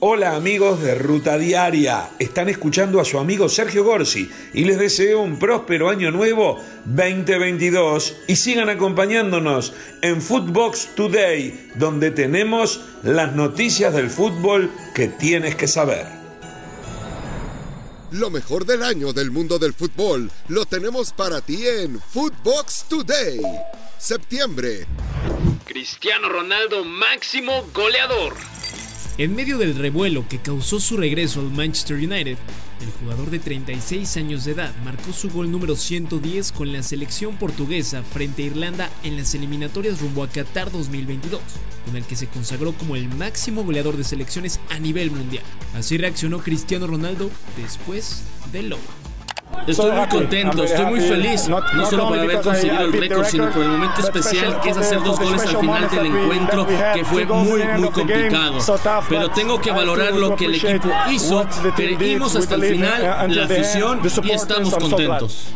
Hola amigos de Ruta Diaria, están escuchando a su amigo Sergio Gorsi y les deseo un próspero año nuevo 2022 y sigan acompañándonos en Footbox Today, donde tenemos las noticias del fútbol que tienes que saber. Lo mejor del año del mundo del fútbol lo tenemos para ti en Footbox Today. Septiembre. Cristiano Ronaldo máximo goleador. En medio del revuelo que causó su regreso al Manchester United, el jugador de 36 años de edad marcó su gol número 110 con la selección portuguesa frente a Irlanda en las eliminatorias rumbo a Qatar 2022, con el que se consagró como el máximo goleador de selecciones a nivel mundial. Así reaccionó Cristiano Ronaldo después del logro. Estoy muy contento, estoy muy feliz, no solo por haber conseguido el récord, sino por el momento especial que es hacer dos goles al final del encuentro, que fue muy, muy complicado. Pero tengo que valorar lo que el equipo hizo, perdimos hasta el final, la afición y estamos contentos.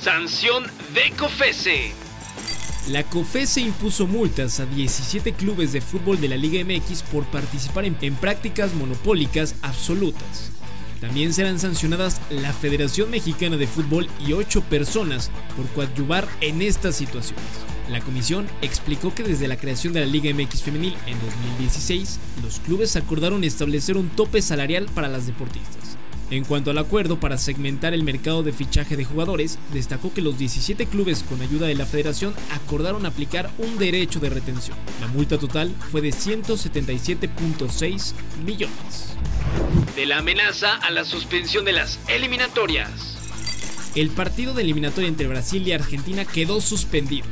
Sanción de COFESE. La COFESE impuso multas a 17 clubes de fútbol de la Liga MX por participar en, en prácticas monopólicas absolutas. También serán sancionadas la Federación Mexicana de Fútbol y ocho personas por coadyuvar en estas situaciones. La comisión explicó que desde la creación de la Liga MX Femenil en 2016, los clubes acordaron establecer un tope salarial para las deportistas. En cuanto al acuerdo para segmentar el mercado de fichaje de jugadores, destacó que los 17 clubes con ayuda de la federación acordaron aplicar un derecho de retención. La multa total fue de 177.6 millones. De la amenaza a la suspensión de las eliminatorias. El partido de eliminatoria entre Brasil y Argentina quedó suspendido.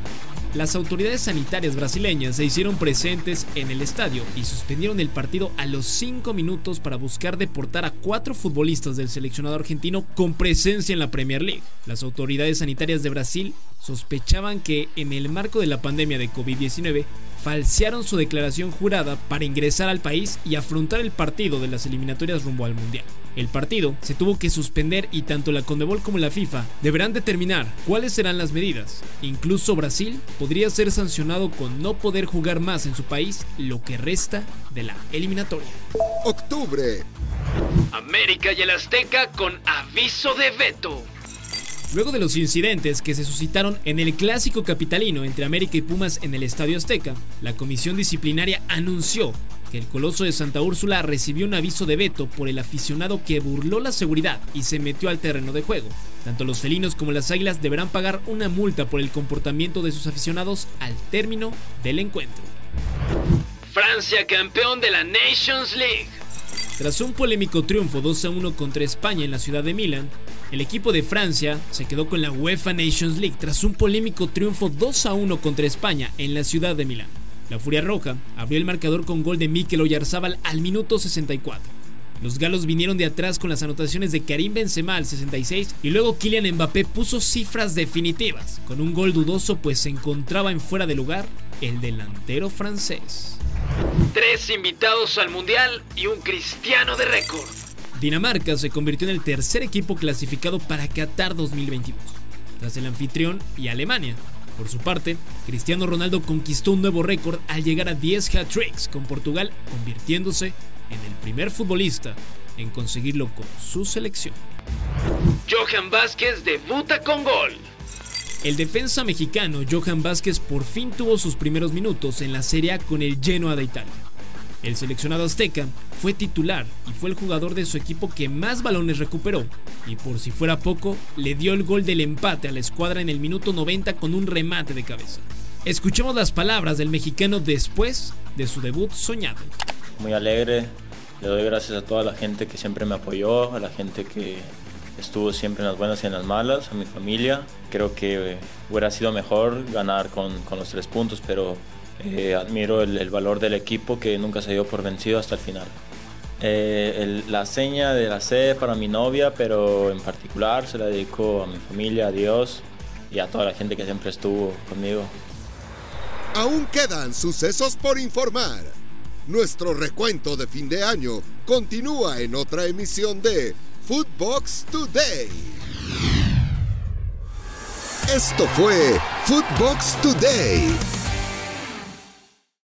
Las autoridades sanitarias brasileñas se hicieron presentes en el estadio y suspendieron el partido a los 5 minutos para buscar deportar a cuatro futbolistas del seleccionado argentino con presencia en la Premier League. Las autoridades sanitarias de Brasil sospechaban que en el marco de la pandemia de COVID-19 falsearon su declaración jurada para ingresar al país y afrontar el partido de las eliminatorias rumbo al Mundial. El partido se tuvo que suspender y tanto la Condebol como la FIFA deberán determinar cuáles serán las medidas. Incluso Brasil podría ser sancionado con no poder jugar más en su país lo que resta de la eliminatoria. Octubre. América y el Azteca con aviso de veto. Luego de los incidentes que se suscitaron en el clásico capitalino entre América y Pumas en el Estadio Azteca, la comisión disciplinaria anunció que el Coloso de Santa Úrsula recibió un aviso de veto por el aficionado que burló la seguridad y se metió al terreno de juego. Tanto los felinos como las águilas deberán pagar una multa por el comportamiento de sus aficionados al término del encuentro. Francia campeón de la Nations League. Tras un polémico triunfo 2 a 1 contra España en la ciudad de Milán, el equipo de Francia se quedó con la UEFA Nations League tras un polémico triunfo 2 a 1 contra España en la ciudad de Milán. La Furia Roja abrió el marcador con gol de Mikel Oyarzábal al minuto 64. Los galos vinieron de atrás con las anotaciones de Karim Benzema al 66 y luego Kylian Mbappé puso cifras definitivas con un gol dudoso pues se encontraba en fuera de lugar el delantero francés. Tres invitados al Mundial y un cristiano de récord. Dinamarca se convirtió en el tercer equipo clasificado para Qatar 2022, tras el anfitrión y Alemania. Por su parte, Cristiano Ronaldo conquistó un nuevo récord al llegar a 10 hat-tricks con Portugal, convirtiéndose en el primer futbolista en conseguirlo con su selección. Johan Vázquez debuta con gol. El defensa mexicano Johan Vázquez por fin tuvo sus primeros minutos en la Serie A con el Genoa de Italia. El seleccionado azteca fue titular y fue el jugador de su equipo que más balones recuperó, y por si fuera poco, le dio el gol del empate a la escuadra en el minuto 90 con un remate de cabeza. Escuchemos las palabras del mexicano después de su debut soñado. Muy alegre, le doy gracias a toda la gente que siempre me apoyó, a la gente que estuvo siempre en las buenas y en las malas, a mi familia. Creo que hubiera sido mejor ganar con, con los tres puntos, pero eh, admiro el, valor del equipo que nunca se dio por vencido hasta el final. Eh, la seña de la C para mi novia, pero en particular se la dedico a mi familia, a Dios y a toda la gente que siempre estuvo conmigo. Aún quedan sucesos por informar. Nuestro recuento de fin de año continúa en otra emisión de Footbox Today. Esto fue Footbox Today.